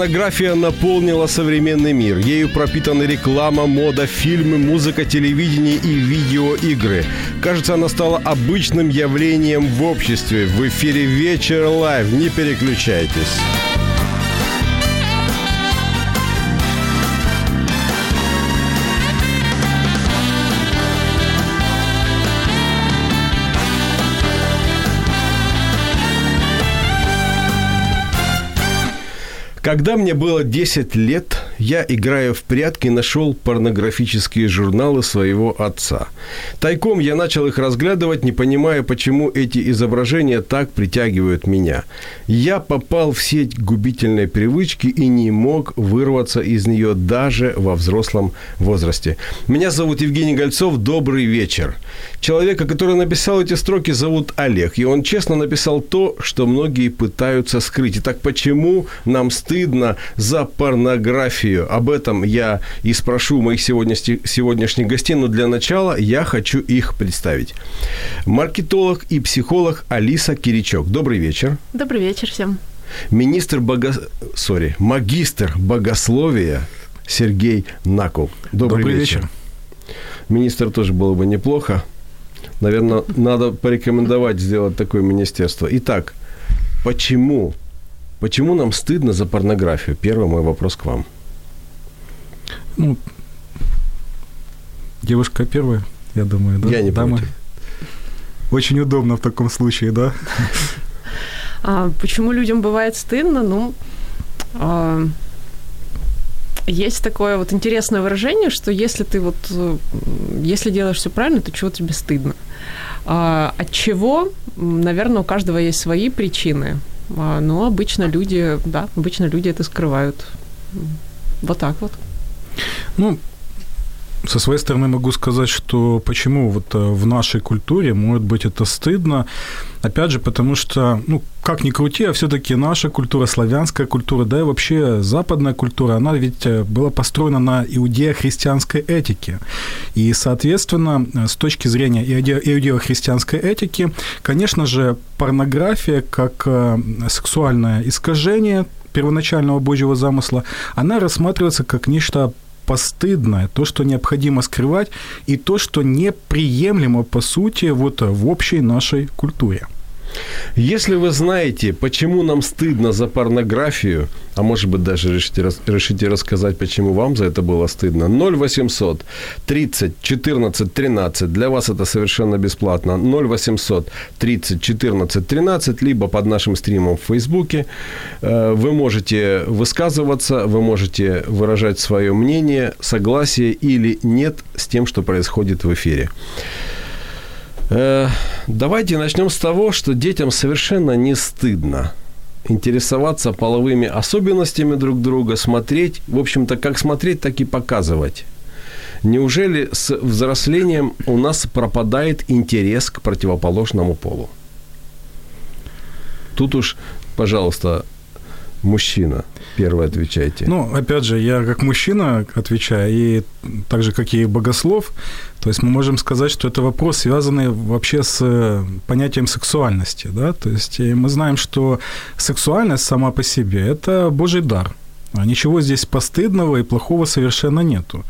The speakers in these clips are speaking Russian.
Порнография наполнила современный мир. Ею пропитаны реклама, мода, фильмы, музыка, телевидение и видеоигры. Кажется, она стала обычным явлением в обществе. В эфире «Вечер Live». Не переключайтесь. Когда мне было 10 лет, я, играя в прятки, нашел порнографические журналы своего отца. Тайком я начал их разглядывать, не понимая, почему эти изображения так притягивают меня. Я попал в сеть губительной привычки и не мог вырваться из нее даже во взрослом возрасте. Меня зовут Евгений Гольцов. Добрый вечер. Человека, который написал эти строки, зовут Олег. И он честно написал то, что многие пытаются скрыть. Итак, почему нам стыдно за порнографию? Об этом я и спрошу моих сегодняшних гостей, но для начала я хочу их представить. Маркетолог и психолог Алиса Киричок. Добрый вечер. Добрый вечер всем. Министр бого... Sorry, магистр богословия Сергей Накол. Добрый, Добрый вечер. вечер. Министр тоже было бы неплохо. Наверное, надо порекомендовать сделать такое министерство. Итак, почему? Почему нам стыдно за порнографию? Первый мой вопрос к вам. Ну, девушка первая, я думаю, да? Я не Дамы. против. Очень удобно в таком случае, да? А, почему людям бывает стыдно? Ну, а, есть такое вот интересное выражение, что если ты вот, э, если делаешь все правильно, то чего тебе стыдно? А, от чего? Наверное, у каждого есть свои причины. А, но обычно люди, да, обычно люди это скрывают. Вот так вот. Ну, со своей стороны могу сказать, что почему вот э, в нашей культуре, может быть, это стыдно. Опять же, потому что, ну, как ни крути, а все-таки наша культура, славянская культура, да и вообще западная культура, она ведь э, была построена на иудео-христианской этике. И, соответственно, э, с точки зрения иудео-христианской этики, конечно же, порнография как сексуальное искажение первоначального Божьего замысла, она рассматривается как нечто постыдное, то, что необходимо скрывать, и то, что неприемлемо, по сути, вот в общей нашей культуре. Если вы знаете, почему нам стыдно за порнографию, а может быть даже решите, решите рассказать, почему вам за это было стыдно, 0800 30 14 13, для вас это совершенно бесплатно, 0800 30 14 13, либо под нашим стримом в Фейсбуке. Э, вы можете высказываться, вы можете выражать свое мнение, согласие или нет с тем, что происходит в эфире. Э, давайте начнем с того, что детям совершенно не стыдно интересоваться половыми особенностями друг друга, смотреть, в общем-то, как смотреть, так и показывать. Неужели с взрослением у нас пропадает интерес к противоположному полу? Тут уж, пожалуйста, мужчина, первый отвечайте. Ну, опять же, я как мужчина отвечаю, и так же, как и богослов, то есть мы можем сказать, что это вопрос, связанный вообще с э, понятием сексуальности, да, то есть мы знаем, что сексуальность сама по себе – это Божий дар, ничего здесь постыдного и плохого совершенно нету.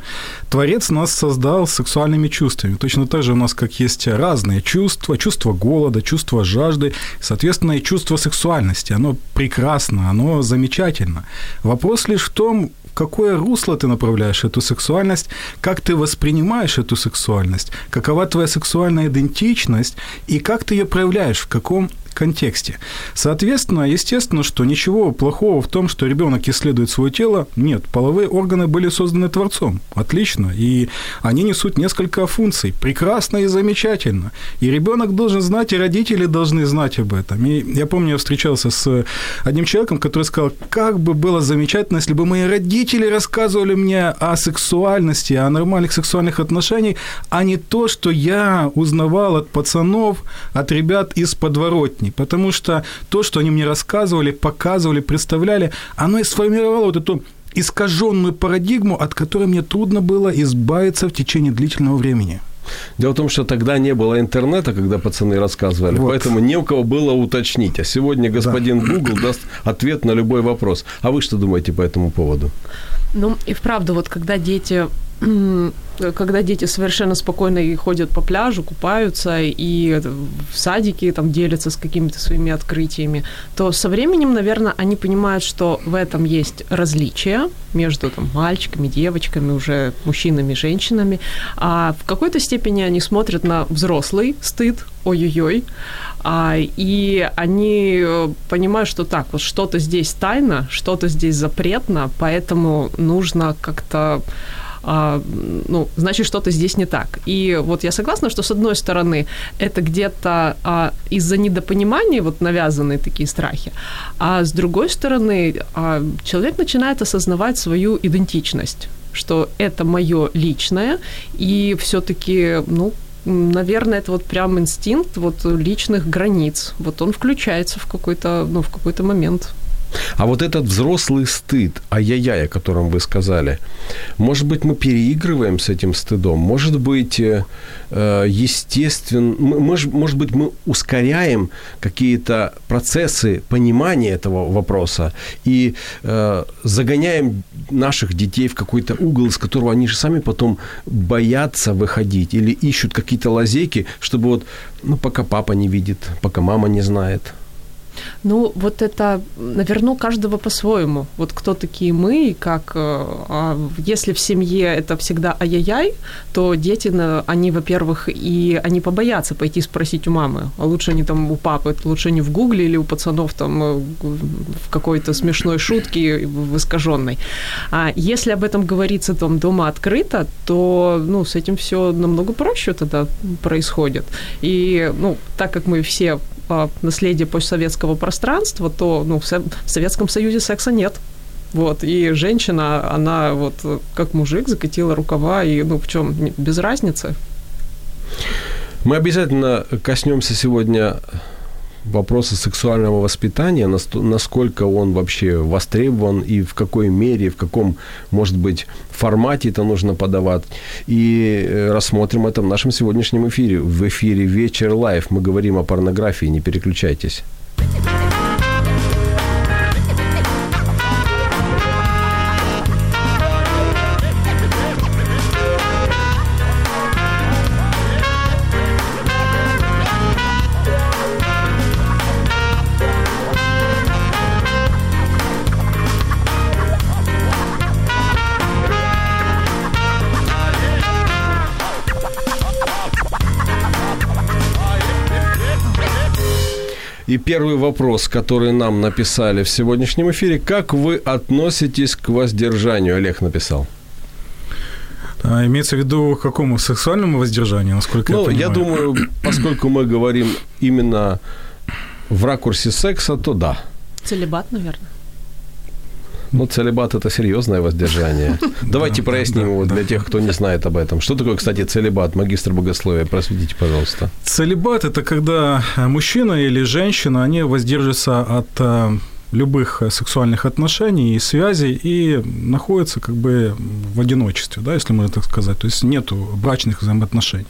Творец нас создал сексуальными чувствами. Точно так же у нас, как есть разные чувства, чувство голода, чувство жажды, соответственно, и чувство сексуальности. Оно прекрасно, оно замечательно. Вопрос лишь в том, какое русло ты направляешь эту сексуальность, как ты воспринимаешь эту сексуальность, какова твоя сексуальная идентичность и как ты ее проявляешь, в каком контексте. Соответственно, естественно, что ничего плохого в том, что ребенок исследует свое тело, нет. Половые органы были созданы Творцом. Отлично. И они несут несколько функций. Прекрасно и замечательно. И ребенок должен знать, и родители должны знать об этом. И я помню, я встречался с одним человеком, который сказал, как бы было замечательно, если бы мои родители рассказывали мне о сексуальности, о нормальных сексуальных отношениях, а не то, что я узнавал от пацанов, от ребят из подворотни потому что то, что они мне рассказывали, показывали, представляли, оно и сформировало вот эту искаженную парадигму, от которой мне трудно было избавиться в течение длительного времени. Дело в том, что тогда не было интернета, когда пацаны рассказывали, вот. поэтому не у кого было уточнить. А сегодня господин да. Google даст ответ на любой вопрос. А вы что думаете по этому поводу? Ну, и вправду, вот когда дети когда дети совершенно спокойно и ходят по пляжу, купаются и в садике там делятся с какими-то своими открытиями, то со временем, наверное, они понимают, что в этом есть различия между там, мальчиками, девочками, уже мужчинами, женщинами. А в какой-то степени они смотрят на взрослый стыд, ой-ой-ой, а, и они э, понимают, что так, вот что-то здесь тайно, что-то здесь запретно, поэтому нужно как-то ну, значит, что-то здесь не так. И вот я согласна, что с одной стороны это где-то а, из-за недопонимания вот навязанные такие страхи, а с другой стороны а, человек начинает осознавать свою идентичность, что это мое личное, и все-таки, ну, наверное, это вот прям инстинкт вот личных границ. Вот он включается в какой-то, ну, в какой-то момент. А вот этот взрослый стыд, ай-яй-яй, о котором вы сказали, может быть, мы переигрываем с этим стыдом, может быть, э, э естественно, может, может быть, мы ускоряем какие-то процессы понимания этого вопроса и э, загоняем наших детей в какой-то угол, из которого они же сами потом боятся выходить или ищут какие-то лазейки, чтобы вот, ну, пока папа не видит, пока мама не знает – ну, вот это, наверное, каждого по-своему. Вот кто такие мы, и как... Э, а если в семье это всегда ай-яй-яй, то дети, они, во-первых, и они побоятся пойти спросить у мамы, а лучше они там у папы, лучше не в гугле или у пацанов там э, в какой-то смешной шутке в искаженной. А если об этом говорится там дома открыто, то, ну, с этим все намного проще тогда происходит. И, ну, так как мы все наследие постсоветского пространства, то ну, в Советском Союзе секса нет. Вот, и женщина, она вот как мужик закатила рукава, и ну в чем, без разницы. Мы обязательно коснемся сегодня вопроса сексуального воспитания, насколько он вообще востребован и в какой мере, в каком, может быть, формате это нужно подавать. И э, рассмотрим это в нашем сегодняшнем эфире. В эфире «Вечер Live» мы говорим о порнографии. Не переключайтесь. И первый вопрос, который нам написали в сегодняшнем эфире. Как вы относитесь к воздержанию? Олег написал. А, имеется в виду к какому сексуальному воздержанию, насколько ну, я понимаю? Я думаю, поскольку мы говорим именно в ракурсе секса, то да. Целебат, наверное. Ну, целебат – это серьезное воздержание. Давайте проясним его для тех, кто не знает об этом. Что такое, кстати, целебат, магистр богословия? Просветите, пожалуйста. Целебат – это когда мужчина или женщина, они воздержатся от э, любых сексуальных отношений и связей и находятся как бы в одиночестве, да, если можно так сказать. То есть нету брачных взаимоотношений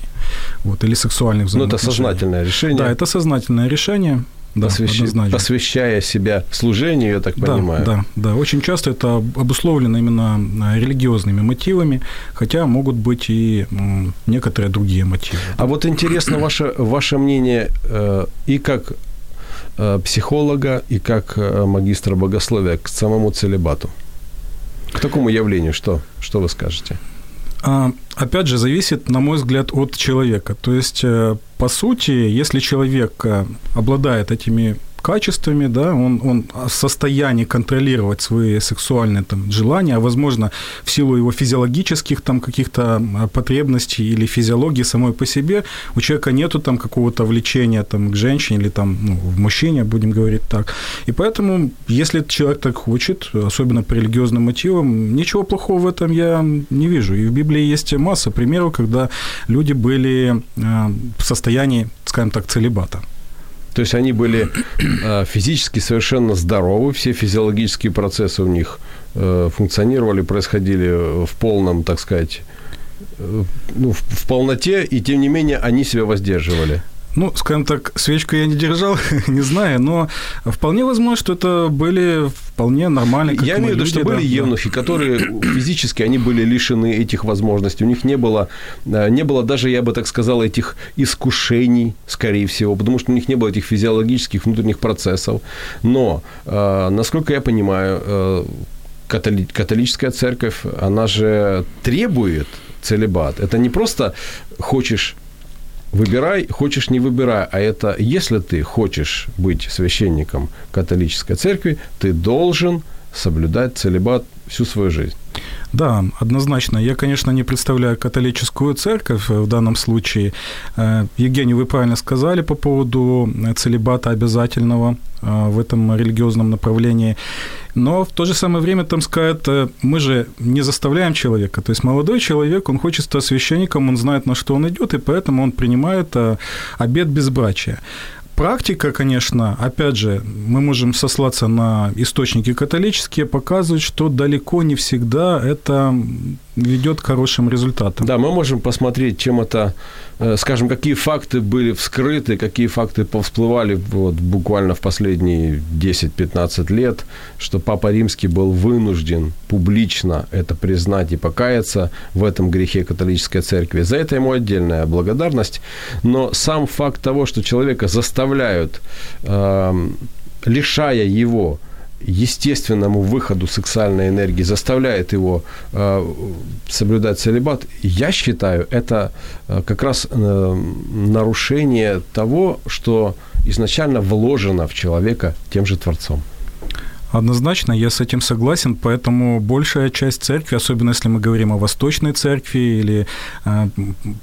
вот, или сексуальных взаимоотношений. Ну, это сознательное решение. Да, это сознательное решение. Да, Посвящ... Посвящая себя служению, я так понимаю. Да, да. Очень часто это обусловлено именно э, религиозными мотивами, хотя могут быть и некоторые другие мотивы. А вот интересно ваше, ваше мнение э, и как э, психолога, и как магистра богословия к самому целебату. К такому явлению что, что вы скажете? А, опять же, зависит, на мой взгляд, от человека. То есть, э, по сути, если человек э, обладает этими качествами, да, он, он в состоянии контролировать свои сексуальные там, желания, а возможно, в силу его физиологических там каких-то потребностей или физиологии самой по себе, у человека нету там какого-то влечения там, к женщине или там, ну, в мужчине, будем говорить так. И поэтому, если человек так хочет, особенно по религиозным мотивам, ничего плохого в этом я не вижу. И в Библии есть масса примеров, когда люди были э, в состоянии, скажем так, целебата. То есть они были э, физически совершенно здоровы, все физиологические процессы у них э, функционировали, происходили в полном, так сказать, э, ну, в полноте, и тем не менее они себя воздерживали. Ну, скажем так, свечку я не держал, не знаю, но вполне возможно, что это были вполне нормальные, как Я имею в виду, что были да, евнухи, которые физически, они были лишены этих возможностей. У них не было, э, не было даже, я бы так сказал, этих искушений, скорее всего, потому что у них не было этих физиологических внутренних процессов. Но, э, насколько я понимаю, э, католическая церковь, она же требует целебат. Это не просто хочешь выбирай, хочешь не выбирай, а это если ты хочешь быть священником католической церкви, ты должен соблюдать целебат всю свою жизнь. Да, однозначно. Я, конечно, не представляю католическую церковь в данном случае. Э, Евгений, вы правильно сказали по поводу целебата обязательного э, в этом религиозном направлении. Но в то же самое время там скажут, э, мы же не заставляем человека. То есть молодой человек, он хочет стать священником, он знает, на что он идет, и поэтому он принимает обет безбрачия практика, конечно, опять же, мы можем сослаться на источники католические, показывают, что далеко не всегда это ведет к хорошим результатам. Да, мы можем посмотреть, чем это, скажем, какие факты были вскрыты, какие факты повсплывали вот, буквально в последние 10-15 лет, что Папа Римский был вынужден публично это признать и покаяться в этом грехе католической церкви. За это ему отдельная благодарность. Но сам факт того, что человека заставляют, э, лишая его естественному выходу сексуальной энергии заставляет его э, соблюдать целебат, я считаю, это э, как раз э, нарушение того, что изначально вложено в человека тем же Творцом. Однозначно, я с этим согласен, поэтому большая часть церкви, особенно если мы говорим о Восточной церкви или э,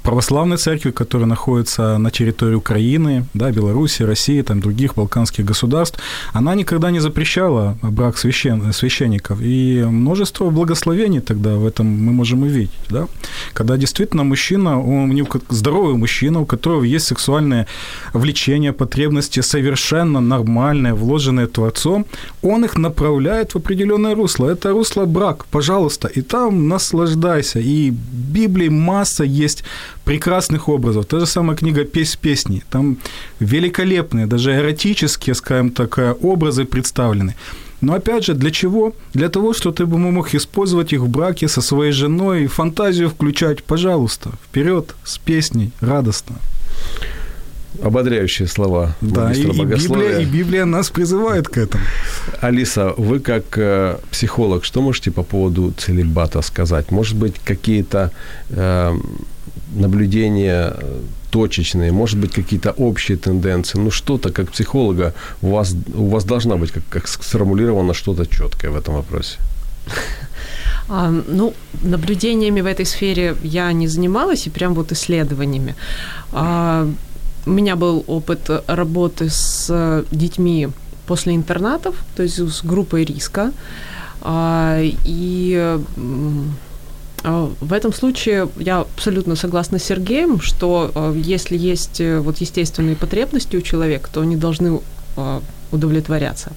православной церкви, которая находится на территории Украины, да, Беларуси, России, там, других балканских государств, она никогда не запрещала брак священ, священников. И множество благословений тогда в этом мы можем увидеть. Да? Когда действительно мужчина, он, здоровый мужчина, у которого есть сексуальное влечение, потребности совершенно нормальные, вложенные Творцом, он их направляет в определенное русло. Это русло брак, пожалуйста, и там наслаждайся. И в Библии масса есть прекрасных образов. Та же самая книга «Песнь песни». Там великолепные, даже эротические, скажем так, образы представлены. Но опять же, для чего? Для того, чтобы ты бы мог использовать их в браке со своей женой, фантазию включать, пожалуйста, вперед с песней, радостно ободряющие слова да, и, и, Библия, и Библия нас призывает к этому. Алиса, вы как э, психолог, что можете по поводу целебата сказать? Может быть, какие-то э, наблюдения точечные, может быть, какие-то общие тенденции, ну что-то, как психолога, у вас, у вас должна быть как, как сформулировано что-то четкое в этом вопросе. А, ну, наблюдениями в этой сфере я не занималась, и прям вот исследованиями. У меня был опыт работы с детьми после интернатов, то есть с группой риска. А, и а, в этом случае я абсолютно согласна с Сергеем, что а, если есть э, вот естественные потребности у человека, то они должны удовлетворяться.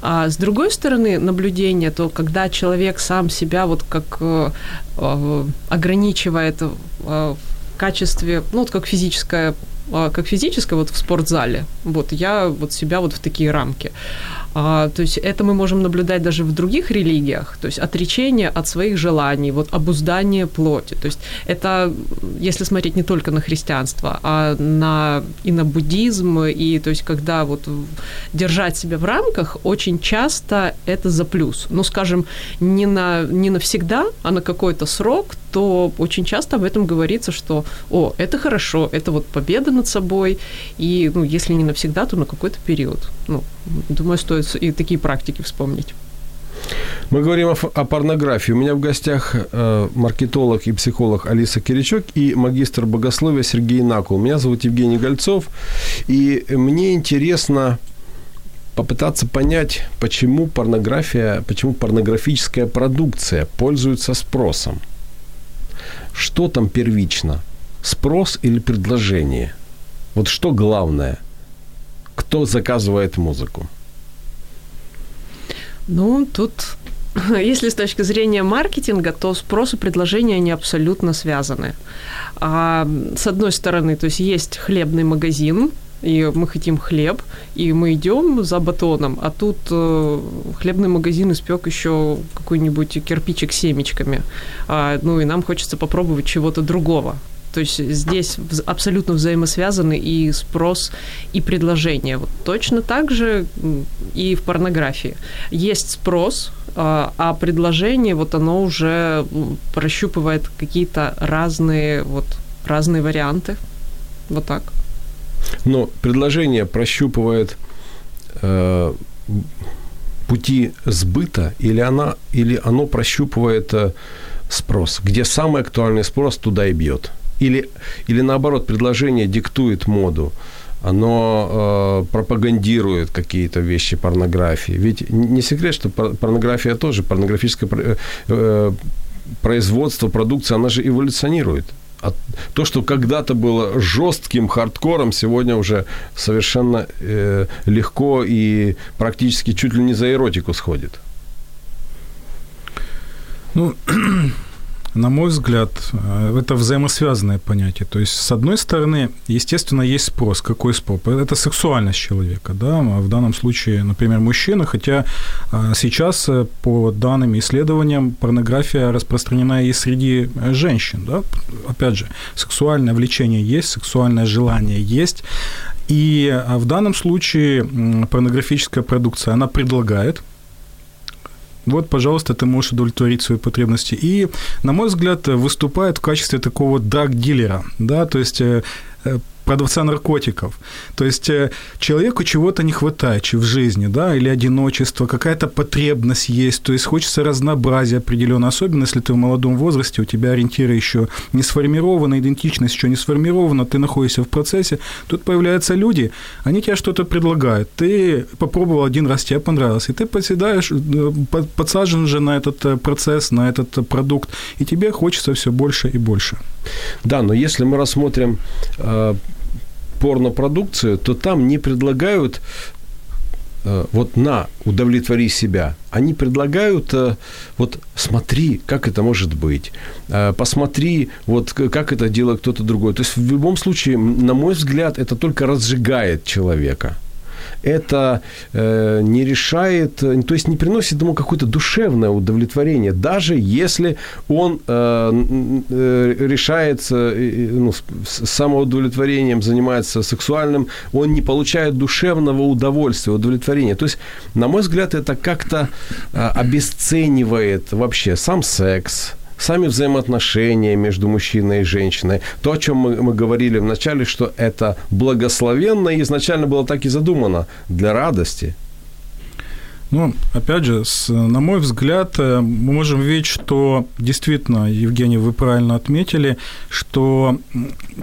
А с другой стороны, наблюдение, то когда человек сам себя вот как ограничивает в качестве, ну вот как физическое как физическое, вот в спортзале, вот я вот себя вот в такие рамки. А, то есть это мы можем наблюдать даже в других религиях, то есть отречение от своих желаний, вот обуздание плоти. То есть это, если смотреть не только на христианство, а на, и на буддизм, и то есть когда вот держать себя в рамках, очень часто это за плюс. Ну, скажем, не, на, не навсегда, а на какой-то срок, то очень часто в этом говорится, что, о, это хорошо, это вот победа над собой, и, ну, если не навсегда, то на какой-то период. Ну, думаю, стоит и такие практики вспомнить. Мы говорим о, о порнографии. У меня в гостях э, маркетолог и психолог Алиса Киричок и магистр богословия Сергей Накул. Меня зовут Евгений Гольцов. И мне интересно попытаться понять, почему порнография, почему порнографическая продукция пользуется спросом. Что там первично? Спрос или предложение? Вот что главное? Кто заказывает музыку? Ну, тут, если с точки зрения маркетинга, то спрос и предложение, они абсолютно связаны. А, с одной стороны, то есть есть хлебный магазин, и мы хотим хлеб, и мы идем за батоном, а тут э, хлебный магазин испек еще какой-нибудь кирпичик с семечками, а, ну и нам хочется попробовать чего-то другого. То есть здесь абсолютно взаимосвязаны и спрос, и предложение. Вот точно так же и в порнографии. Есть спрос, а, а предложение, вот оно уже прощупывает какие-то разные, вот, разные варианты. Вот так. Но предложение прощупывает э, пути сбыта, или, она, или оно прощупывает э, спрос. Где самый актуальный спрос, туда и бьет. Или, или наоборот, предложение диктует моду, оно э, пропагандирует какие-то вещи порнографии. Ведь не секрет, что порнография тоже, порнографическое э, э, производство, продукция, она же эволюционирует. А то, что когда-то было жестким хардкором, сегодня уже совершенно э, легко и практически чуть ли не за эротику сходит. Ну, на мой взгляд, э, это взаимосвязанное понятие. То есть, с одной стороны, естественно, есть спрос. Какой спрос? Это сексуальность человека, да, а в данном случае, например, мужчина, хотя э, сейчас, э, по данным исследованиям, порнография распространена и среди женщин, да, опять же, сексуальное влечение есть, сексуальное желание есть, и в данном случае порнографическая продукция, она предлагает вот, пожалуйста, ты можешь удовлетворить свои потребности. И, на мой взгляд, выступает в качестве такого драг-дилера, да, то есть э, э, продавца наркотиков. То есть э, человеку чего-то не хватает в жизни, да, или одиночество, какая-то потребность есть, то есть хочется разнообразия определенно, особенно если ты в молодом возрасте, у тебя ориентиры еще не сформированы, идентичность еще не сформирована, ты находишься в процессе, тут появляются люди, они тебе что-то предлагают, ты попробовал один раз, тебе понравилось, и ты подседаешь, э, подсажен уже на этот э, процесс, на этот продукт, и тебе хочется все больше и больше. Да, но если мы рассмотрим порнопродукцию, то там не предлагают э, вот на удовлетвори себя. Они предлагают э, вот смотри, как это может быть, э, посмотри, вот как это делает кто-то другой. То есть в любом случае, на мой взгляд, это только разжигает человека это э, не решает, то есть не приносит ему какое-то душевное удовлетворение, даже если он э, э, решается э, ну, с самоудовлетворением, занимается сексуальным, он не получает душевного удовольствия, удовлетворения. То есть, на мой взгляд, это как-то э, обесценивает вообще сам секс, сами взаимоотношения между мужчиной и женщиной. То, о чем мы, мы говорили в начале, что это благословенно изначально было так и задумано для радости, ну, опять же, с, на мой взгляд, э, мы можем видеть, что действительно, Евгений, вы правильно отметили, что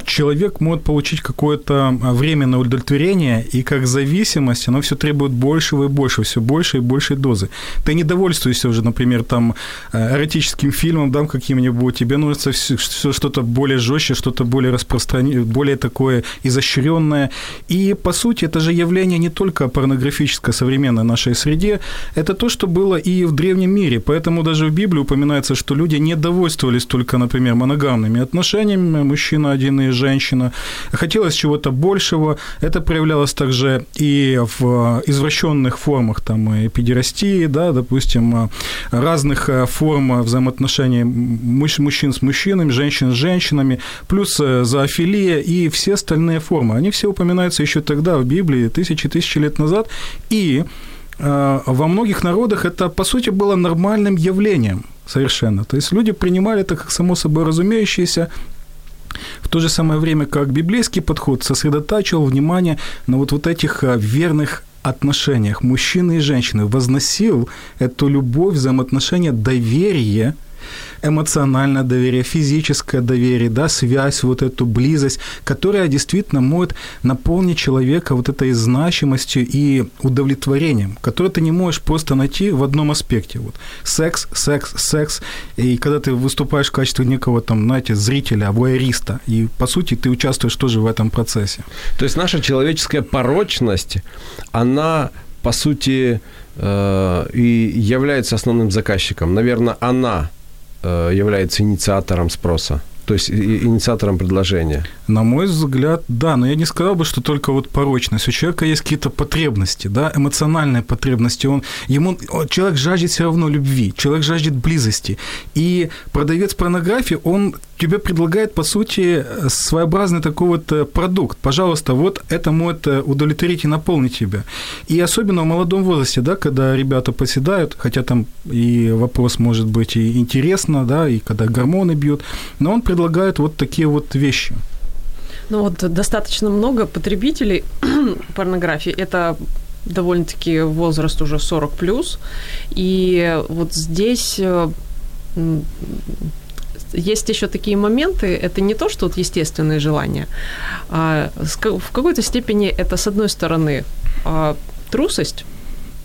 человек может получить какое-то временное удовлетворение, и как зависимость, оно все требует большего и большего, все больше и большей дозы. Ты не довольствуешься уже, например, там, э, эротическим фильмом, да, каким-нибудь, тебе нужно все что-то более жестче, что-то более распространенное, более такое изощренное. И, по сути, это же явление не только порнографическое современной нашей среде, это то, что было и в древнем мире. Поэтому даже в Библии упоминается, что люди не довольствовались только, например, моногамными отношениями, мужчина один и женщина. Хотелось чего-то большего. Это проявлялось также и в извращенных формах там, и педерастии, да, допустим, разных форм взаимоотношений мужчин с мужчинами, женщин с женщинами, плюс зоофилия и все остальные формы. Они все упоминаются еще тогда в Библии, тысячи-тысячи лет назад. И э, во многих народах это, по сути, было нормальным явлением совершенно. То есть люди принимали это как само собой разумеющееся, в то же самое время, как библейский подход сосредотачивал внимание на вот, вот этих э, верных отношениях. Мужчины и женщины, возносил эту любовь, взаимоотношения, доверие – эмоциональное доверие, физическое доверие, да, связь, вот эту близость, которая действительно может наполнить человека вот этой значимостью и удовлетворением, которое ты не можешь просто найти в одном аспекте. Вот секс, секс, секс. И когда ты выступаешь в качестве некого там, знаете, зрителя, вуайериста, и по сути ты участвуешь тоже в этом процессе. То есть наша человеческая порочность, она по сути э, и является основным заказчиком. Наверное, она является инициатором спроса, то есть инициатором предложения? На мой взгляд, да, но я не сказал бы, что только вот порочность. У человека есть какие-то потребности, да, эмоциональные потребности. Он, ему, человек жаждет все равно любви, человек жаждет близости. И продавец порнографии, он тебе предлагает, по сути, своеобразный такой вот э, продукт. Пожалуйста, вот это может э, удовлетворить и наполнить тебя. И особенно в молодом возрасте, да, когда ребята поседают, хотя там и вопрос может быть и интересно, да, и когда гормоны бьют, но он вот такие вот вещи. Ну вот достаточно много потребителей порнографии. Это довольно-таки возраст уже 40 плюс. И вот здесь э, есть еще такие моменты, это не то, что вот естественные желания, а в какой-то степени это, с одной стороны, а, трусость,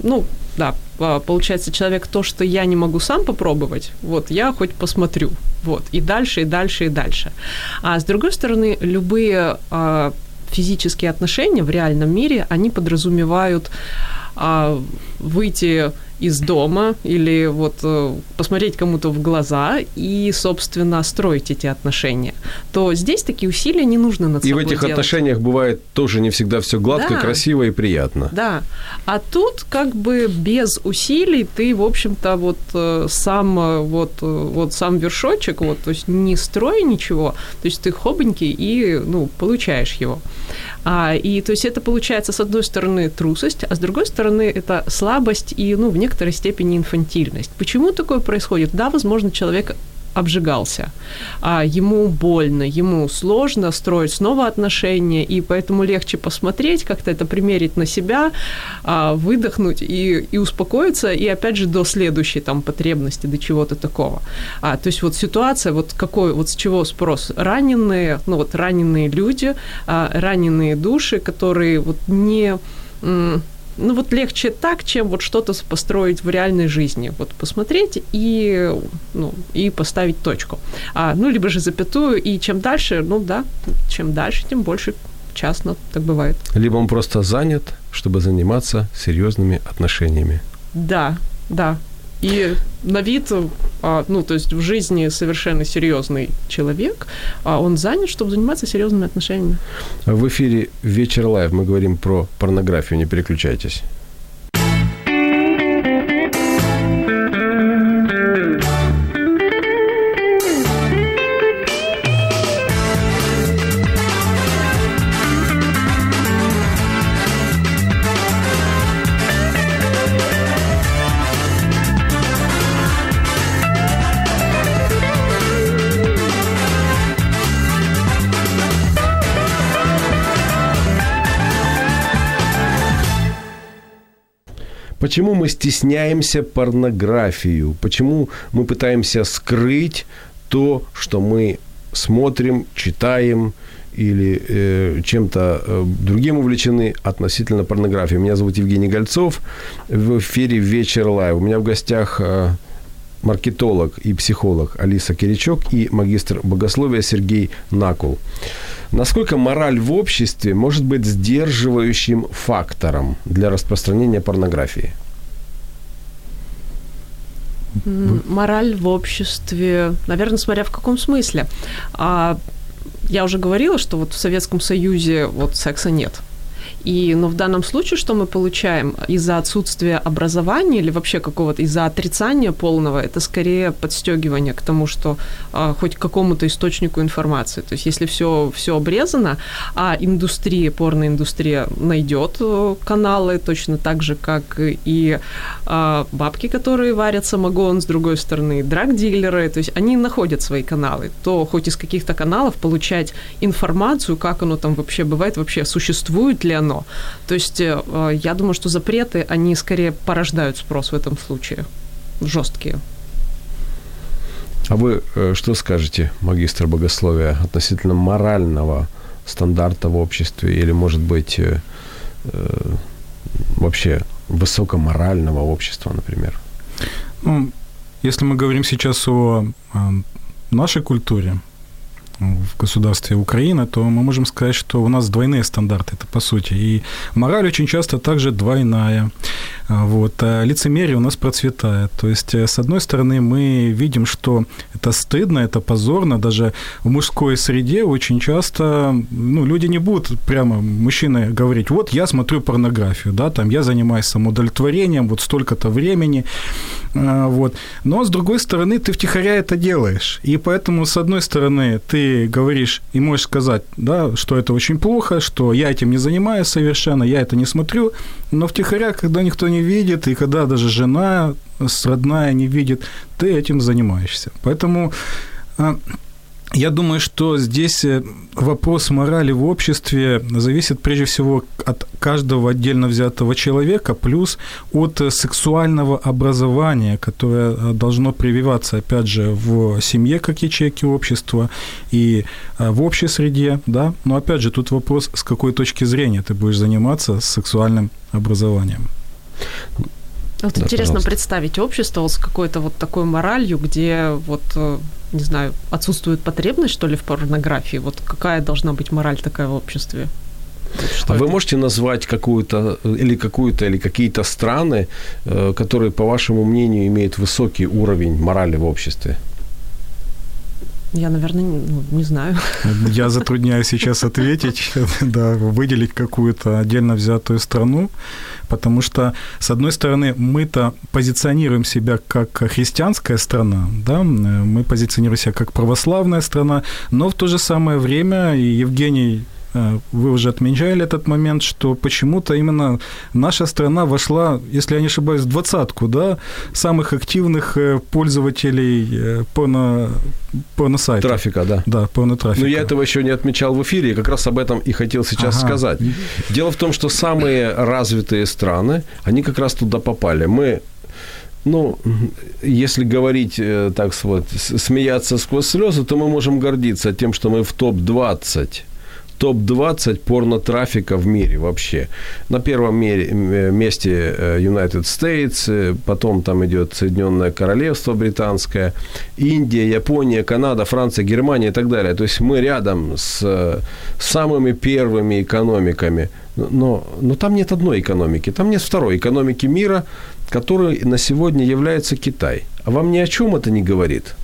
ну, да, а, получается, человек то, что я не могу сам попробовать, вот, я хоть посмотрю, вот, и дальше, и дальше, и дальше. А с другой стороны, любые а, физические отношения в реальном мире, они подразумевают а, выйти из дома или вот э, посмотреть кому-то в глаза и, собственно, строить эти отношения, то здесь такие усилия не нужно над И в этих делать. отношениях бывает тоже не всегда все гладко, да. красиво и приятно. Да. А тут как бы без усилий ты, в общем-то, вот э, сам э, вот, вот сам вершочек, вот, то есть не строй ничего, то есть ты хобонький и, ну, получаешь его. А, и то есть это получается, с одной стороны, трусость, а с другой стороны, это слабость и, ну, в некоторой степени инфантильность. Почему такое происходит? Да, возможно, человек обжигался. А ему больно, ему сложно строить снова отношения, и поэтому легче посмотреть, как-то это примерить на себя, а, выдохнуть и, и успокоиться, и опять же до следующей там потребности, до чего-то такого. А, то есть вот ситуация, вот какой, вот с чего спрос? Раненые, ну вот раненые люди, а, раненые души, которые вот не ну вот легче так, чем вот что-то построить в реальной жизни. Вот посмотреть и, ну, и поставить точку. А, ну, либо же запятую, и чем дальше, ну да, чем дальше, тем больше часто так бывает. Либо он просто занят, чтобы заниматься серьезными отношениями. Да, да, и на вид, а, ну, то есть в жизни совершенно серьезный человек, а он занят, чтобы заниматься серьезными отношениями. В эфире «Вечер Live» мы говорим про порнографию, не переключайтесь. Почему мы стесняемся порнографию? Почему мы пытаемся скрыть то, что мы смотрим, читаем или э, чем-то э, другим увлечены относительно порнографии? Меня зовут Евгений Гольцов. В эфире «Вечер Live». У меня в гостях э, маркетолог и психолог Алиса Киричок и магистр богословия Сергей Накул. Насколько мораль в обществе может быть сдерживающим фактором для распространения порнографии? Мораль в обществе, наверное, смотря в каком смысле. А, я уже говорила, что вот в Советском Союзе вот секса нет. И, но в данном случае, что мы получаем из-за отсутствия образования или вообще какого-то из-за отрицания полного, это скорее подстегивание к тому, что а, хоть к какому-то источнику информации. То есть если все, все обрезано, а индустрия, порноиндустрия найдет э, каналы точно так же, как и а, бабки, которые варят самогон, с другой стороны, драг-дилеры, то есть они находят свои каналы, то хоть из каких-то каналов получать информацию, как оно там вообще бывает, вообще существует ли оно, запрещено. То есть э, я думаю, что запреты, они скорее порождают спрос в этом случае, жесткие. А вы э, что скажете, магистр богословия, относительно морального стандарта в обществе или, может быть, э, вообще высокоморального общества, например? Ну, если мы говорим сейчас о нашей культуре, в государстве Украина, то мы можем сказать, что у нас двойные стандарты, это по сути. И мораль очень часто также двойная. Вот. А лицемерие у нас процветает. То есть, э, с одной стороны, мы видим, что это стыдно, это позорно. Даже в мужской среде очень часто ну, люди не будут прямо, мужчины, говорить, вот я смотрю порнографию, да, там я занимаюсь самоудовлетворением, вот столько-то времени. А, вот. Но, с другой стороны, ты втихаря это делаешь. И поэтому, с одной стороны, ты говоришь и можешь сказать, да, что это очень плохо, что я этим не занимаюсь совершенно, я это не смотрю, но втихаря, когда никто не видит, и когда даже жена родная не видит, ты этим занимаешься. Поэтому а, я думаю, что здесь э, вопрос морали в обществе зависит прежде всего от каждого отдельно взятого человека, плюс от сексуального образования, которое э, должно прививаться, опять же, в семье как ячейки общества и э, в общей среде, да. Но опять же, тут вопрос, с какой точки зрения ты будешь заниматься сексуальным образованием. Вот да, интересно пожалуйста. представить общество вот с какой-то вот такой моралью, где вот не знаю, отсутствует потребность, что ли, в порнографии? Вот какая должна быть мораль такая в обществе? Что а это? вы можете назвать какую-то или какую-то или какие-то страны, э, которые, по вашему мнению, имеют высокий уровень морали в обществе? Я, наверное, не, ну, не знаю. Я затрудняюсь сейчас ответить, да, выделить какую-то отдельно взятую страну, потому что, с одной стороны, мы-то позиционируем себя как христианская страна, да, мы позиционируем себя как православная страна, но в то же самое время, и Евгений вы уже отмечали этот момент, что почему-то именно наша страна вошла, если я не ошибаюсь, в двадцатку, да, самых активных э, пользователей э, порно, порно-сайтов. Трафика, да. Да, порно-трафика. Но я этого еще не отмечал в эфире, как раз об этом и хотел сейчас ага. сказать. Дело в том, что самые развитые страны, они как раз туда попали. Мы ну, если говорить так вот, смеяться сквозь слезы, то мы можем гордиться тем, что мы в топ-20 топ-20 порно-трафика в мире вообще. На первом месте э, United States, э, потом там идет Соединенное Королевство Британское, Индия, Япония, Канада, Франция, Германия и так далее. То есть мы рядом с э, самыми первыми экономиками. Но, но там нет одной экономики, там нет второй экономики мира, которой на сегодня является Китай. А вам ни о чем это не говорит?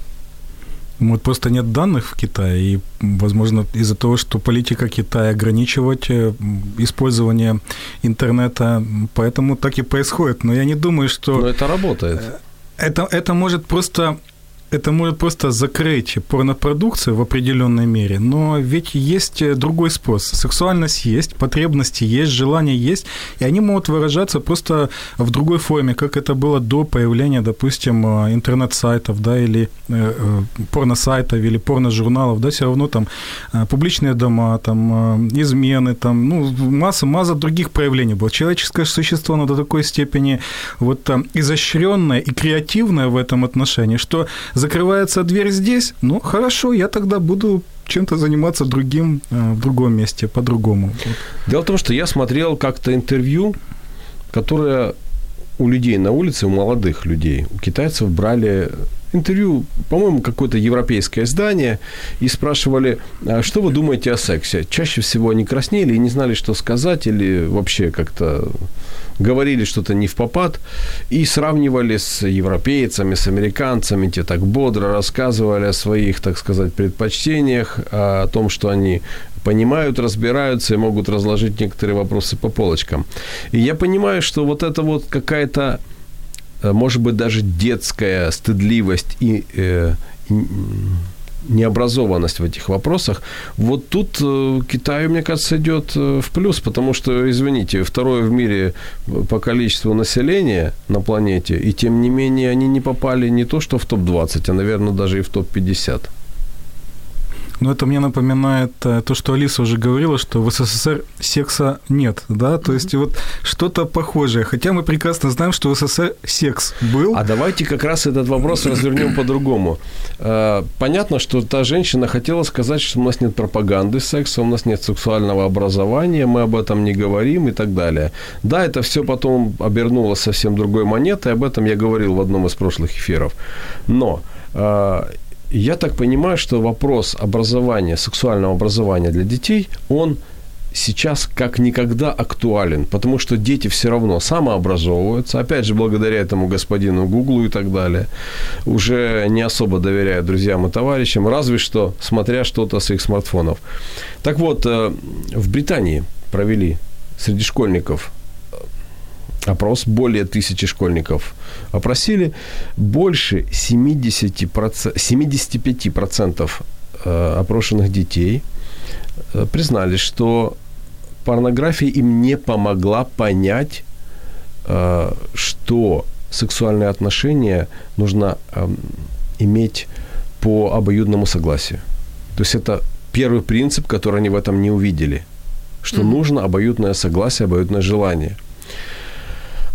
Вот просто нет данных в Китае, и, возможно, из-за того, что политика Китая ограничивать э, использование интернета, поэтому так и происходит. Но я не думаю, что... Но это работает. Э, это, это может просто это может просто закрыть порнопродукцию в определенной мере, но ведь есть э, другой спрос. Сексуальность есть, потребности есть, желания есть, и они могут выражаться просто в другой форме, как это было до появления, допустим, э, интернет-сайтов, да, или э, порно-сайтов, или порно-журналов, да, все равно там публичные дома, там измены, там, ну, масса, масса других проявлений было. Человеческое существо, оно до такой степени вот там изощренное и креативное в этом отношении, что закрывается дверь здесь, ну, хорошо, я тогда буду чем-то заниматься другим э, в другом месте, по-другому. Дело в том, что я смотрел как-то интервью, которое у людей на улице, у молодых людей, у китайцев брали интервью, по-моему, какое-то европейское издание, и спрашивали, «А что вы думаете о сексе? Чаще всего они краснели и не знали, что сказать, или вообще как-то говорили что-то не в попад, и сравнивали с европейцами, с американцами, те так бодро рассказывали о своих, так сказать, предпочтениях, о том, что они понимают, разбираются и могут разложить некоторые вопросы по полочкам. И я понимаю, что вот это вот какая-то, э, может быть, даже детская стыдливость и, э, и необразованность в этих вопросах. Вот тут э, Китаю, мне кажется, идет э, в плюс, потому что, извините, второе в мире по количеству населения на планете, и тем не менее они не попали не то что в топ-20, а, наверное, даже и в топ-50. Ну, это мне напоминает э, то, что Алиса уже говорила, что в СССР секса нет, да, то есть вот что-то похожее, хотя мы прекрасно знаем, что в СССР секс был. А давайте как раз этот вопрос развернем по-другому. Э, понятно, что та женщина хотела сказать, что у нас нет пропаганды секса, у нас нет сексуального образования, мы об этом не говорим и так далее. Да, это все потом обернулось совсем другой монетой, об этом я говорил в одном из прошлых эфиров. Но э, я так понимаю, что вопрос образования, сексуального образования для детей, он сейчас как никогда актуален, потому что дети все равно самообразовываются, опять же, благодаря этому господину Гуглу и так далее, уже не особо доверяют друзьям и товарищам, разве что смотря что-то с их смартфонов. Так вот, э, в Британии провели среди школьников опрос, более тысячи школьников опросили, больше 70%, 75% э, опрошенных детей э, признали, что порнография им не помогла понять, э, что сексуальные отношения нужно эм, иметь по обоюдному согласию. То есть это первый принцип, который они в этом не увидели, что mm-hmm. нужно обоюдное согласие, обоюдное желание –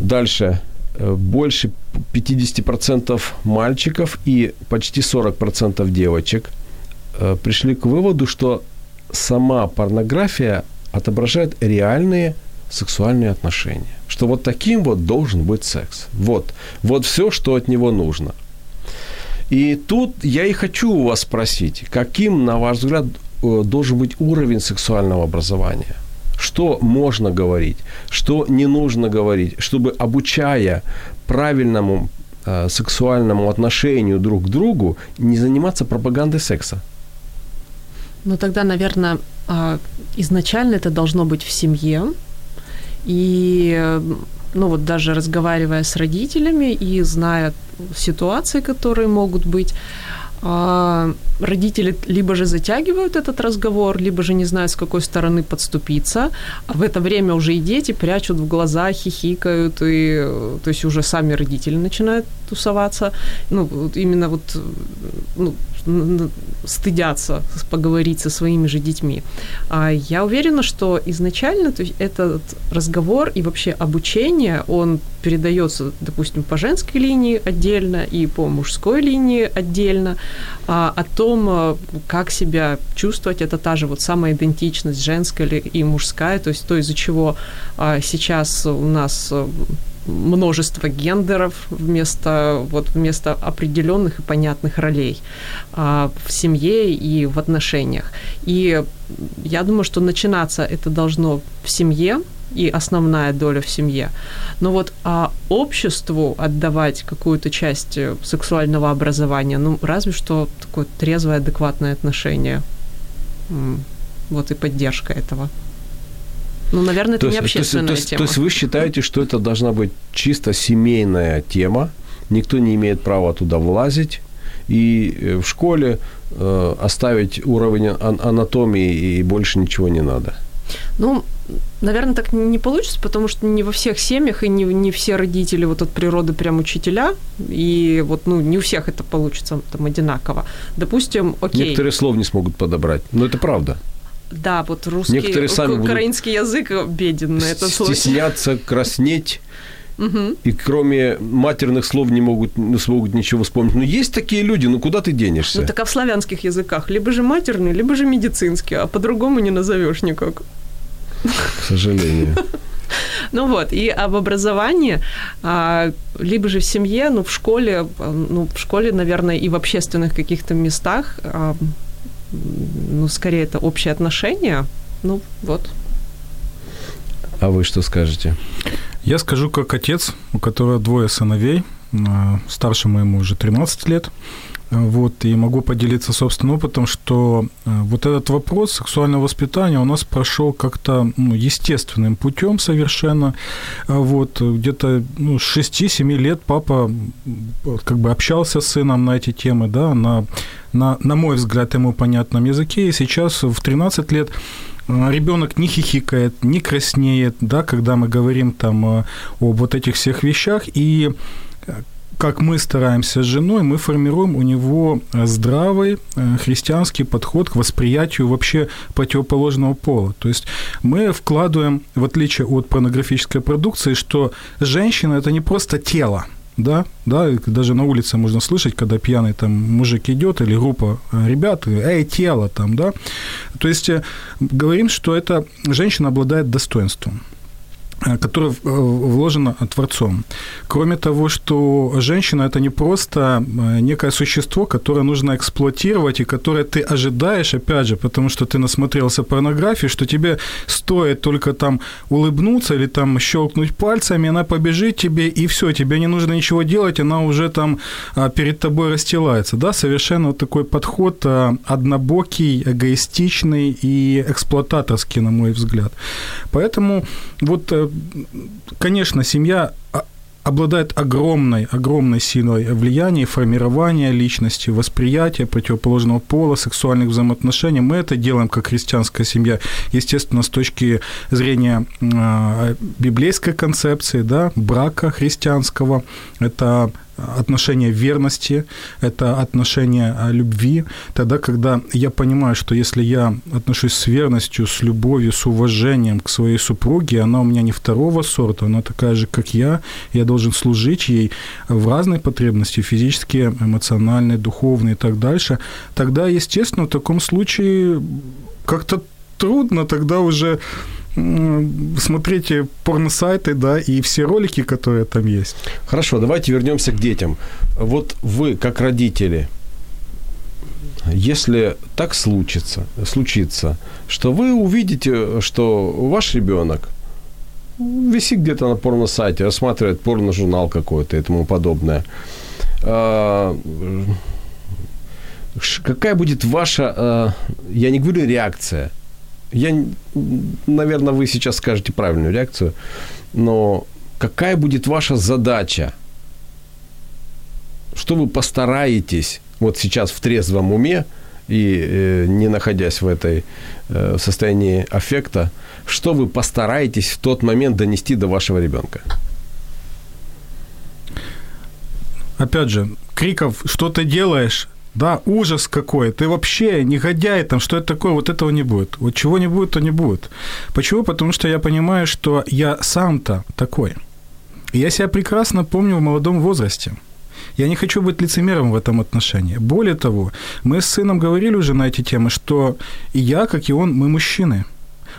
Дальше. Э, больше 50% мальчиков и почти 40% девочек э, пришли к выводу, что сама порнография отображает реальные сексуальные отношения. Что вот таким вот должен быть секс. Вот. Вот все, что от него нужно. И тут я и хочу у вас спросить, каким, на ваш взгляд, э, должен быть уровень сексуального образования – что можно говорить, что не нужно говорить, чтобы обучая правильному э, сексуальному отношению друг к другу, не заниматься пропагандой секса. Ну тогда, наверное, э, изначально это должно быть в семье. И ну вот даже разговаривая с родителями и зная ситуации, которые могут быть, а, родители либо же затягивают этот разговор, либо же не знают, с какой стороны подступиться, а в это время уже и дети прячут в глаза, хихикают, и, то есть уже сами родители начинают тусоваться. Ну, именно вот ну, стыдятся поговорить со своими же детьми. А я уверена, что изначально то есть этот разговор и вообще обучение, он передается, допустим, по женской линии отдельно и по мужской линии отдельно, а, о том, а, как себя чувствовать, это та же вот самая идентичность женская и мужская, то есть то, из-за чего а, сейчас у нас множество гендеров вместо, вот, вместо определенных и понятных ролей а, в семье и в отношениях. И я думаю, что начинаться это должно в семье, и основная доля в семье. Но вот а обществу отдавать какую-то часть э, сексуального образования, ну, разве что такое трезвое, адекватное отношение. Вот и поддержка этого. Ну, наверное, это то не есть, общественная то есть, тема. То есть вы считаете, что это должна быть чисто семейная тема, никто не имеет права туда влазить, и э, в школе э, оставить уровень анатомии и больше ничего не надо? Ну, наверное, так не получится, потому что не во всех семьях и не, не все родители вот от природы прям учителя, и вот, ну, не у всех это получится там одинаково. Допустим, окей. Некоторые слов не смогут подобрать, но это правда. Да, вот русский, Некоторые сами украинский язык беден на это слово. Стесняться, краснеть. И кроме матерных слов не могут, не смогут ничего вспомнить. Но есть такие люди, ну куда ты денешься? Ну так а в славянских языках либо же матерный, либо же медицинский, а по-другому не назовешь никак. К сожалению. Ну вот, и об образовании, а, либо же в семье, ну, в школе, ну, в школе, наверное, и в общественных каких-то местах, а, ну, скорее это общее отношение, ну, вот. А вы что скажете? Я скажу как отец, у которого двое сыновей, а, старшему ему уже 13 лет, вот, и могу поделиться собственным опытом, что э, вот этот вопрос сексуального воспитания у нас прошел как-то ну, естественным путем совершенно. Вот, где-то ну, с 6-7 лет папа как бы общался с сыном на эти темы, да, на, на, на мой взгляд, ему понятном языке. И сейчас в 13 лет э, ребенок не хихикает, не краснеет, да, когда мы говорим там э, об вот этих всех вещах, и как мы стараемся с женой, мы формируем у него э, здравый э, христианский подход к восприятию вообще противоположного пола. То есть мы вкладываем, в отличие от порнографической продукции, что женщина это не просто тело, да, да, даже на улице можно слышать, когда пьяный там мужик идет или группа э, ребят, эй, тело там, да, то есть говорим, что эта женщина обладает достоинством. Э, которое э, вложено Творцом. Кроме того, что женщина – это не просто э, некое существо, которое нужно эксплуатировать и которое ты ожидаешь, опять же, потому что ты насмотрелся порнографии, что тебе стоит только там улыбнуться или там щелкнуть пальцами, она побежит тебе, и все, тебе не нужно ничего делать, она уже там а, перед тобой расстилается. Да, совершенно вот такой подход однобокий, эгоистичный и эксплуататорский, на мой взгляд. Поэтому вот конечно, семья обладает огромной, огромной силой влияния, формирования личности, восприятия противоположного пола, сексуальных взаимоотношений. Мы это делаем как христианская семья, естественно, с точки зрения э, библейской концепции, да, брака христианского. Это отношение верности, это отношение любви. Тогда, когда я понимаю, что если я отношусь с верностью, с любовью, с уважением к своей супруге, она у меня не второго сорта, она такая же, как я, я должен служить ей в разной потребности, физические, эмоциональные, духовные и так дальше, тогда, естественно, в таком случае как-то трудно тогда уже смотрите порносайты, да, и все ролики, которые там есть. Хорошо, давайте вернемся к детям. Вот вы, как родители, если так случится, случится, что вы увидите, что ваш ребенок висит где-то на порносайте, рассматривает порно-журнал какой-то и тому подобное, а, какая будет ваша, а, я не говорю реакция, я, наверное, вы сейчас скажете правильную реакцию, но какая будет ваша задача? Что вы постараетесь вот сейчас в трезвом уме и э, не находясь в этой э, состоянии аффекта, что вы постараетесь в тот момент донести до вашего ребенка? Опять же, криков «что ты делаешь?» Да, ужас какой. Ты вообще негодяй, там, что это такое, вот этого не будет. Вот чего не будет, то не будет. Почему? Потому что я понимаю, что я сам-то такой. Я себя прекрасно помню в молодом возрасте. Я не хочу быть лицемером в этом отношении. Более того, мы с сыном говорили уже на эти темы, что и я, как и он, мы мужчины –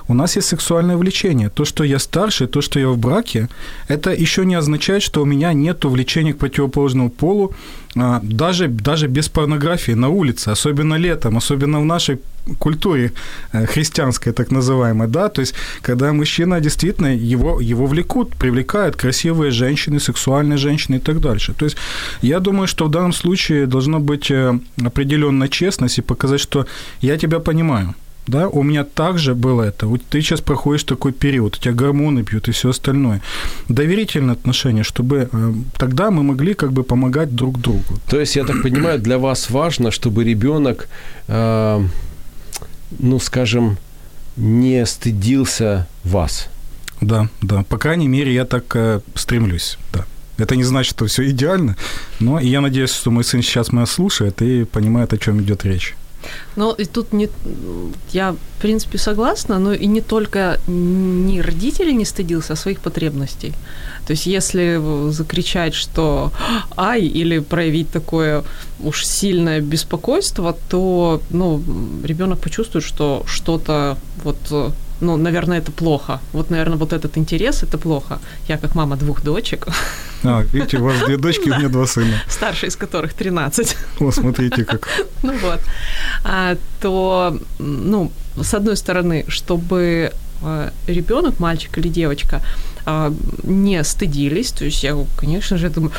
у нас есть сексуальное влечение. То, что я старше, то, что я в браке, это еще не означает, что у меня нет влечения к противоположному полу, а, даже, даже без порнографии на улице, особенно летом, особенно в нашей культуре э, христианской, так называемой, да, то есть, когда мужчина действительно, его, его влекут, привлекают красивые женщины, сексуальные женщины и так дальше. То есть, я думаю, что в данном случае должна быть э, определенная честность и показать, что я тебя понимаю, да, у меня также было это. Вот ты сейчас проходишь такой период, у тебя гормоны пьют и все остальное. Доверительные отношения, чтобы э, тогда мы могли как бы помогать друг другу. То есть, я так понимаю, для вас важно, чтобы ребенок, э, ну, скажем, не стыдился вас. Да, да. По крайней мере, я так э, стремлюсь, да. Это не значит, что все идеально, но я надеюсь, что мой сын сейчас меня слушает и понимает, о чем идет речь. Ну, и тут не, я, в принципе, согласна, но и не только не родители не стыдился а своих потребностей. То есть, если закричать, что «ай» или проявить такое уж сильное беспокойство, то, ну, ребенок почувствует, что что-то вот ну, наверное, это плохо. Вот, наверное, вот этот интерес – это плохо. Я как мама двух дочек. А, видите, у вас две дочки, у меня два сына. Старший из которых 13. О, смотрите как. Ну вот. А, то, ну, с одной стороны, чтобы а, ребенок, мальчик или девочка, а, не стыдились. То есть я, конечно же, думаю,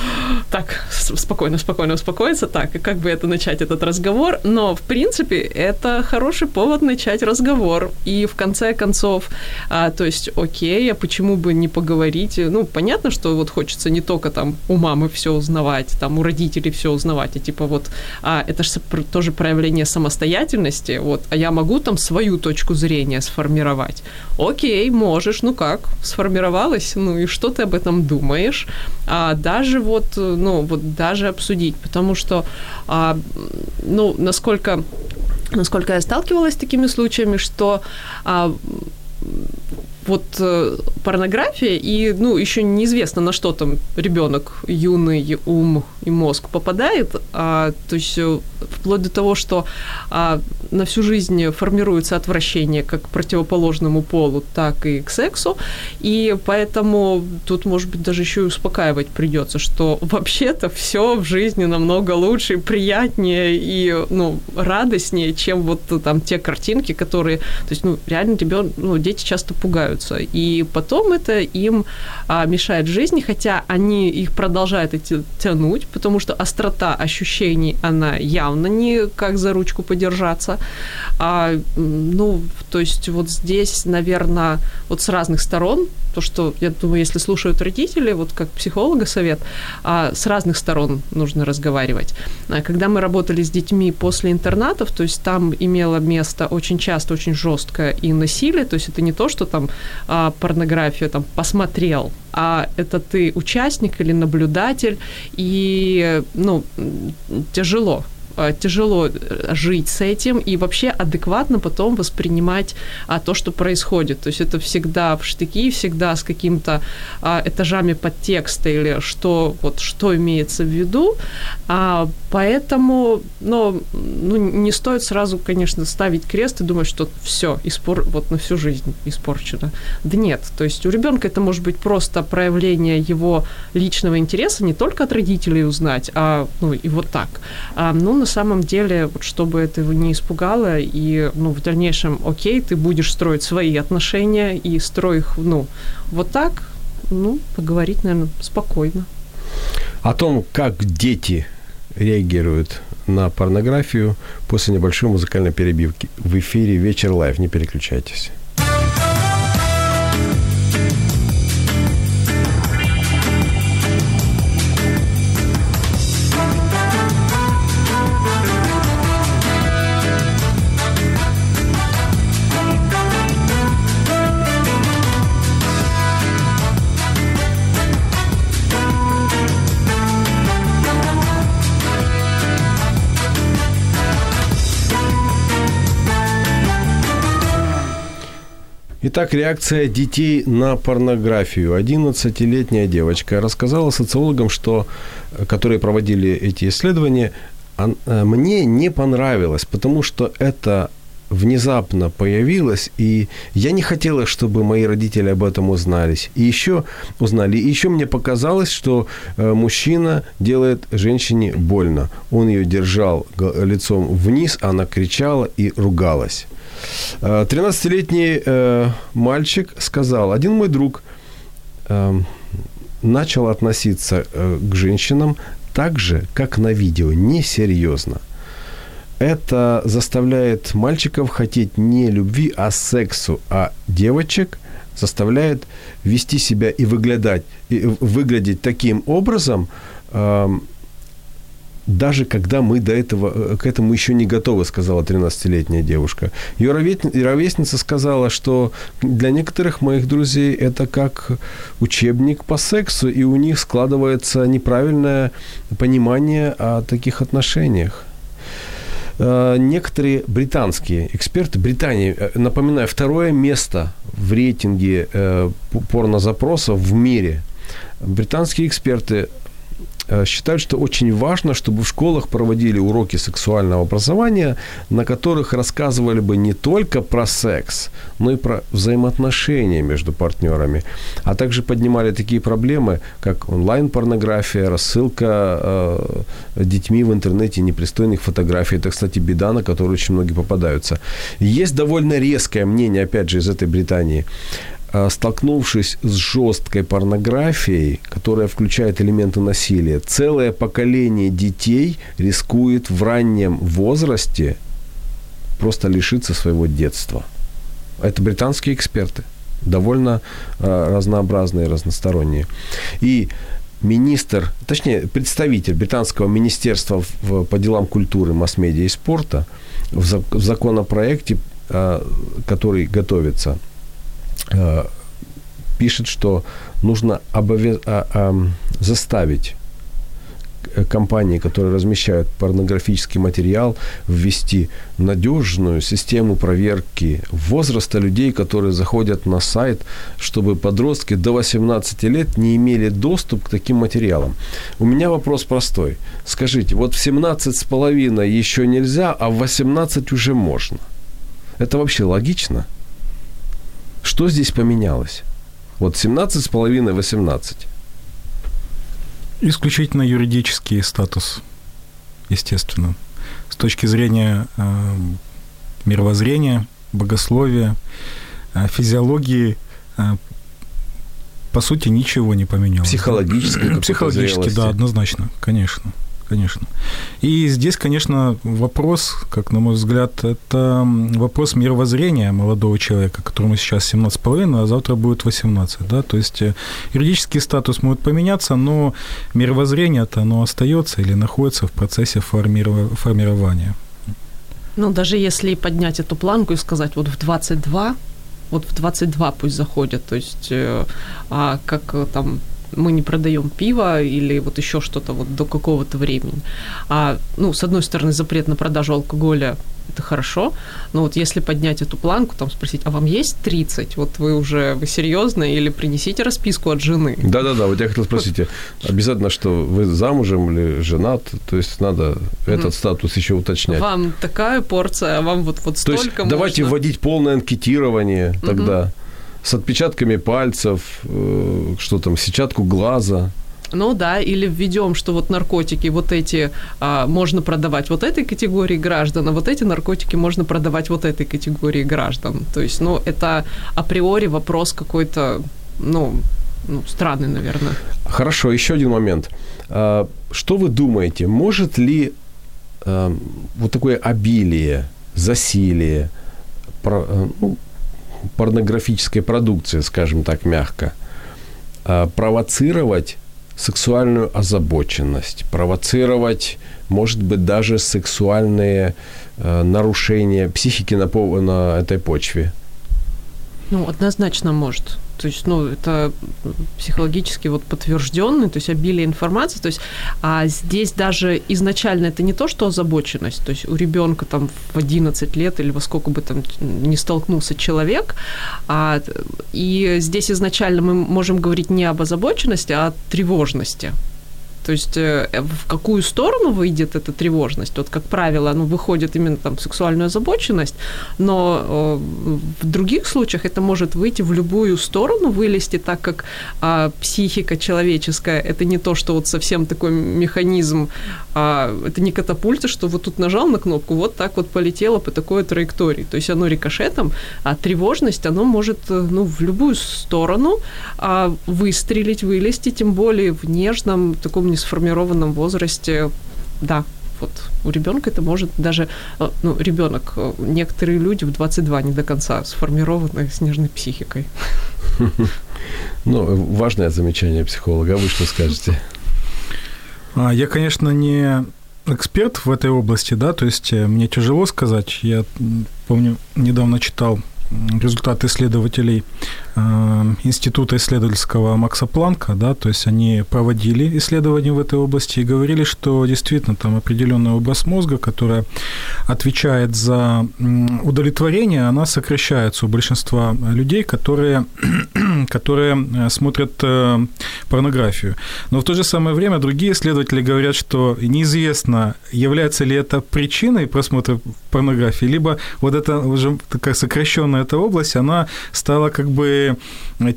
так, спокойно, спокойно успокоиться, так, и как бы это начать этот разговор. Но, в принципе, это хороший повод начать разговор. И в конце концов, а, то есть, окей, а почему бы не поговорить? Ну, понятно, что вот хочется не только там у мамы все узнавать, там у родителей все узнавать, а типа вот, а, это же тоже проявление самостоятельности, вот, а я могу там свою точку зрения сформировать. Окей, можешь, ну как, сформировал осталось, ну и что ты об этом думаешь, а даже вот, ну вот даже обсудить, потому что, а, ну насколько, насколько я сталкивалась с такими случаями, что а, вот э, порнография, и, ну, еще неизвестно, на что там ребенок, юный ум и мозг попадает, а, то есть э, вплоть до того, что а, на всю жизнь формируется отвращение как к противоположному полу, так и к сексу, и поэтому тут, может быть, даже еще и успокаивать придется, что вообще-то все в жизни намного лучше, приятнее и, ну, радостнее, чем вот там те картинки, которые, то есть, ну, реально ребенок, ну, дети часто пугаются, и потом это им а, мешает жизни, хотя они их продолжают эти тянуть, потому что острота ощущений, она явно не как за ручку подержаться. А, ну, то есть вот здесь, наверное, вот с разных сторон, то, что, я думаю, если слушают родители, вот как психолога совет, а, с разных сторон нужно разговаривать. А, когда мы работали с детьми после интернатов, то есть там имело место очень часто, очень жесткое и насилие, то есть это не то, что там а, порнографию там посмотрел, а это ты участник или наблюдатель, и, ну, тяжело тяжело э, жить с этим и вообще адекватно потом воспринимать а, то, что происходит. То есть это всегда в штыки, всегда с каким-то а, этажами подтекста или что, вот, что имеется в виду. А, поэтому но, ну, не стоит сразу, конечно, ставить крест и думать, что все, испор, вот на всю жизнь испорчено. Да нет. То есть у ребенка это может быть просто проявление его личного интереса не только от родителей узнать, а ну, и вот так. А, ну, на самом деле, вот, чтобы это его не испугало, и ну, в дальнейшем, окей, ты будешь строить свои отношения и строй их, ну, вот так, ну, поговорить, наверное, спокойно. О том, как дети реагируют на порнографию после небольшой музыкальной перебивки в эфире «Вечер Live». Не переключайтесь. Итак, реакция детей на порнографию. 11-летняя девочка рассказала социологам, что, которые проводили эти исследования, э, мне не понравилось, потому что это внезапно появилось, и я не хотела, чтобы мои родители об этом узнались. И еще узнали. И еще мне показалось, что э, мужчина делает женщине больно. Он ее держал лицом вниз, она кричала и ругалась. 13-летний э, э, мальчик сказал, один мой друг э, начал относиться к женщинам так же, как на видео, несерьезно. Это заставляет мальчиков хотеть не любви, а сексу, а девочек заставляет вести себя и выглядать, и выглядеть таким образом, даже когда мы до этого, э, к этому еще не готовы, сказала 13-летняя девушка. Ее ровесница сказала, что для некоторых моих друзей это как учебник по сексу, и у них складывается неправильное понимание о таких отношениях. Э, некоторые британские эксперты, Британия, э, напоминаю, второе место в рейтинге порнозапросов в мире. Британские эксперты считают, что очень важно, чтобы в школах проводили уроки сексуального образования, на которых рассказывали бы не только про секс, но и про взаимоотношения между партнерами, а также поднимали такие проблемы, как онлайн-порнография, рассылка э, детьми в интернете непристойных фотографий. Это, кстати, беда, на которую очень многие попадаются. Есть довольно резкое мнение, опять же, из этой Британии столкнувшись с жесткой порнографией, которая включает элементы насилия, целое поколение детей рискует в раннем возрасте просто лишиться своего детства. Это британские эксперты, довольно э, разнообразные, разносторонние. И министр, точнее, представитель британского министерства по делам культуры, масс-медиа и спорта в, законопроекте, э, который готовится, Э, пишет, что нужно обовяз... а, а, заставить э, компании, которые размещают порнографический материал, ввести надежную систему проверки возраста людей, которые заходят на сайт, чтобы подростки до 18 лет не имели доступ к таким материалам. У меня вопрос простой. Скажите, вот в 17 с половиной еще нельзя, а в 18 уже можно. Это вообще логично? Что здесь поменялось? Вот 17 с половиной, 18. Исключительно юридический статус, естественно. С точки зрения э, мировоззрения, богословия, э, физиологии, э, по сути, ничего не поменялось. Психологически? Психологически, да, однозначно, конечно конечно. И здесь, конечно, вопрос, как на мой взгляд, это вопрос мировоззрения молодого человека, которому сейчас 17,5, а завтра будет 18. Да? То есть э, юридический статус может поменяться, но мировоззрение-то оно остается или находится в процессе формирования. Ну, даже если поднять эту планку и сказать, вот в 22 вот в 22 пусть заходят, то есть, э, а как э, там мы не продаем пиво или вот еще что-то вот до какого-то времени. А, ну, с одной стороны, запрет на продажу алкоголя это хорошо, но вот если поднять эту планку, там спросить, а вам есть 30? Вот вы уже, вы серьезно или принесите расписку от жены? Да-да-да, вот я хотел спросить, обязательно, что вы замужем или женат, то есть надо этот статус еще уточнять. Вам такая порция, а вам вот, вот столько То есть давайте вводить полное анкетирование тогда с отпечатками пальцев, э, что там, сетчатку глаза. Ну да, или введем, что вот наркотики вот эти а, можно продавать вот этой категории граждан, а вот эти наркотики можно продавать вот этой категории граждан. То есть, ну, это априори вопрос какой-то, ну, ну, странный, наверное. Хорошо, еще один момент. А, что вы думаете, может ли а, вот такое обилие, засилие, э, ну, порнографической продукции, скажем так, мягко, а, провоцировать сексуальную озабоченность, провоцировать, может быть, даже сексуальные э, нарушения психики на, на этой почве? Ну, однозначно может. То есть, ну, это психологически вот подтвержденный, то есть обилие информации. То есть, а здесь даже изначально это не то, что озабоченность. То есть у ребенка там в 11 лет или во сколько бы там не столкнулся человек, а, и здесь изначально мы можем говорить не об озабоченности, а о тревожности. То есть э, в какую сторону выйдет эта тревожность? Вот, как правило, ну, выходит именно там сексуальную озабоченность, но э, в других случаях это может выйти в любую сторону, вылезти, так как а, психика человеческая – это не то, что вот совсем такой механизм, а, это не катапульта, что вот тут нажал на кнопку, вот так вот полетело по такой траектории. То есть оно рикошетом, а тревожность, оно может э, ну, в любую сторону а, выстрелить, вылезти, тем более в нежном таком несформированном возрасте, да, вот у ребенка это может даже, э, ну, ребенок, э, некоторые люди в 22 не до конца сформированы снежной психикой. Ну, важное замечание психолога. А вы что скажете? А, я, конечно, не эксперт в этой области, да, то есть э, мне тяжело сказать. Я помню, недавно читал результаты исследователей Института исследовательского Макса Планка, да, то есть они проводили исследования в этой области и говорили, что действительно там определенная область мозга, которая отвечает за удовлетворение, она сокращается у большинства людей, которые которые э, смотрят э, порнографию. Но в то же самое время другие исследователи говорят, что неизвестно, является ли это причиной просмотра порнографии, либо вот эта уже такая сокращенная эта область, она стала как бы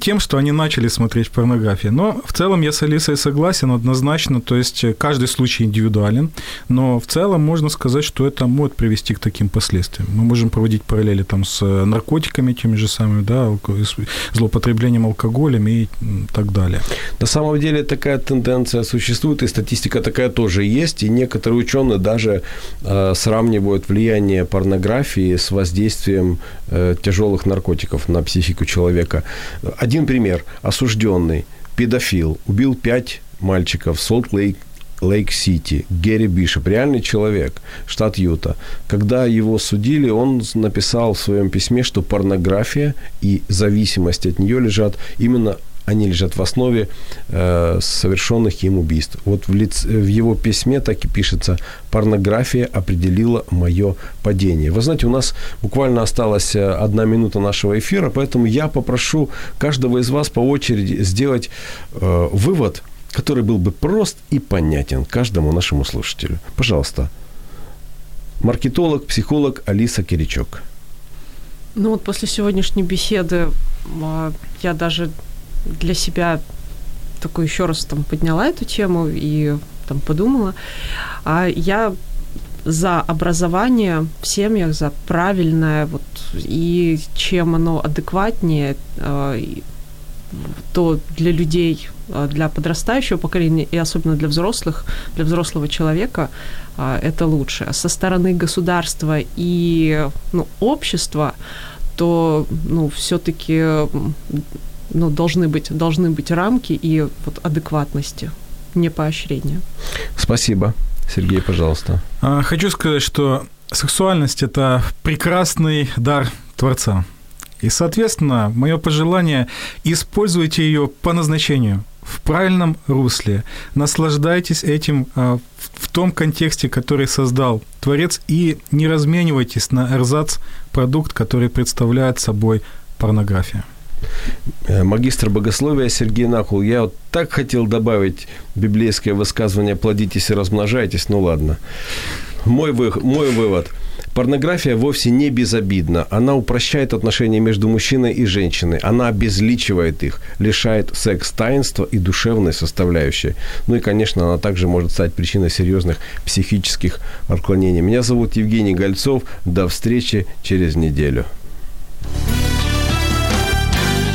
тем, что они начали смотреть порнографию. Но в целом я с Алисой согласен однозначно, то есть каждый случай индивидуален, но в целом можно сказать, что это может привести к таким последствиям. Мы можем проводить параллели там с наркотиками теми же самыми, да, злоупотреблением алкоголем и так далее. На самом деле такая тенденция существует, и статистика такая тоже есть, и некоторые ученые даже э, сравнивают влияние порнографии с воздействием э, тяжелых наркотиков на психику человека. Один пример. Осужденный педофил убил пять мальчиков в Солт-Лейк Лейк-Сити, Герри Бишоп, реальный человек, штат Юта. Когда его судили, он написал в своем письме, что порнография и зависимость от нее лежат именно они лежат в основе э, совершенных им убийств. Вот в, лиц, в его письме так и пишется «Порнография определила мое падение». Вы знаете, у нас буквально осталась э, одна минута нашего эфира, поэтому я попрошу каждого из вас по очереди сделать э, вывод – который был бы прост и понятен каждому нашему слушателю. Пожалуйста. Маркетолог, психолог Алиса Киричок. Ну вот после сегодняшней беседы а, я даже для себя такой еще раз там подняла эту тему и там подумала. А я за образование в семьях, за правильное, вот, и чем оно адекватнее, а, то для людей, а, для подрастающего поколения и особенно для взрослых, для взрослого человека а, это лучше. А со стороны государства и ну, общества, то ну, все-таки ну, должны, быть, должны быть рамки и вот адекватности, не поощрения. Спасибо. Сергей, пожалуйста. Хочу сказать, что сексуальность – это прекрасный дар Творца. И, соответственно, мое пожелание – используйте ее по назначению, в правильном русле. Наслаждайтесь этим а, в том контексте, который создал Творец, и не разменивайтесь на эрзац продукт, который представляет собой порнография. Э, магистр богословия Сергей Нахул. Я вот так хотел добавить библейское высказывание «плодитесь и размножайтесь», ну ладно. Мой, вы, мой вывод – Порнография вовсе не безобидна. Она упрощает отношения между мужчиной и женщиной. Она обезличивает их, лишает секс-таинства и душевной составляющей. Ну и, конечно, она также может стать причиной серьезных психических отклонений. Меня зовут Евгений Гольцов. До встречи через неделю.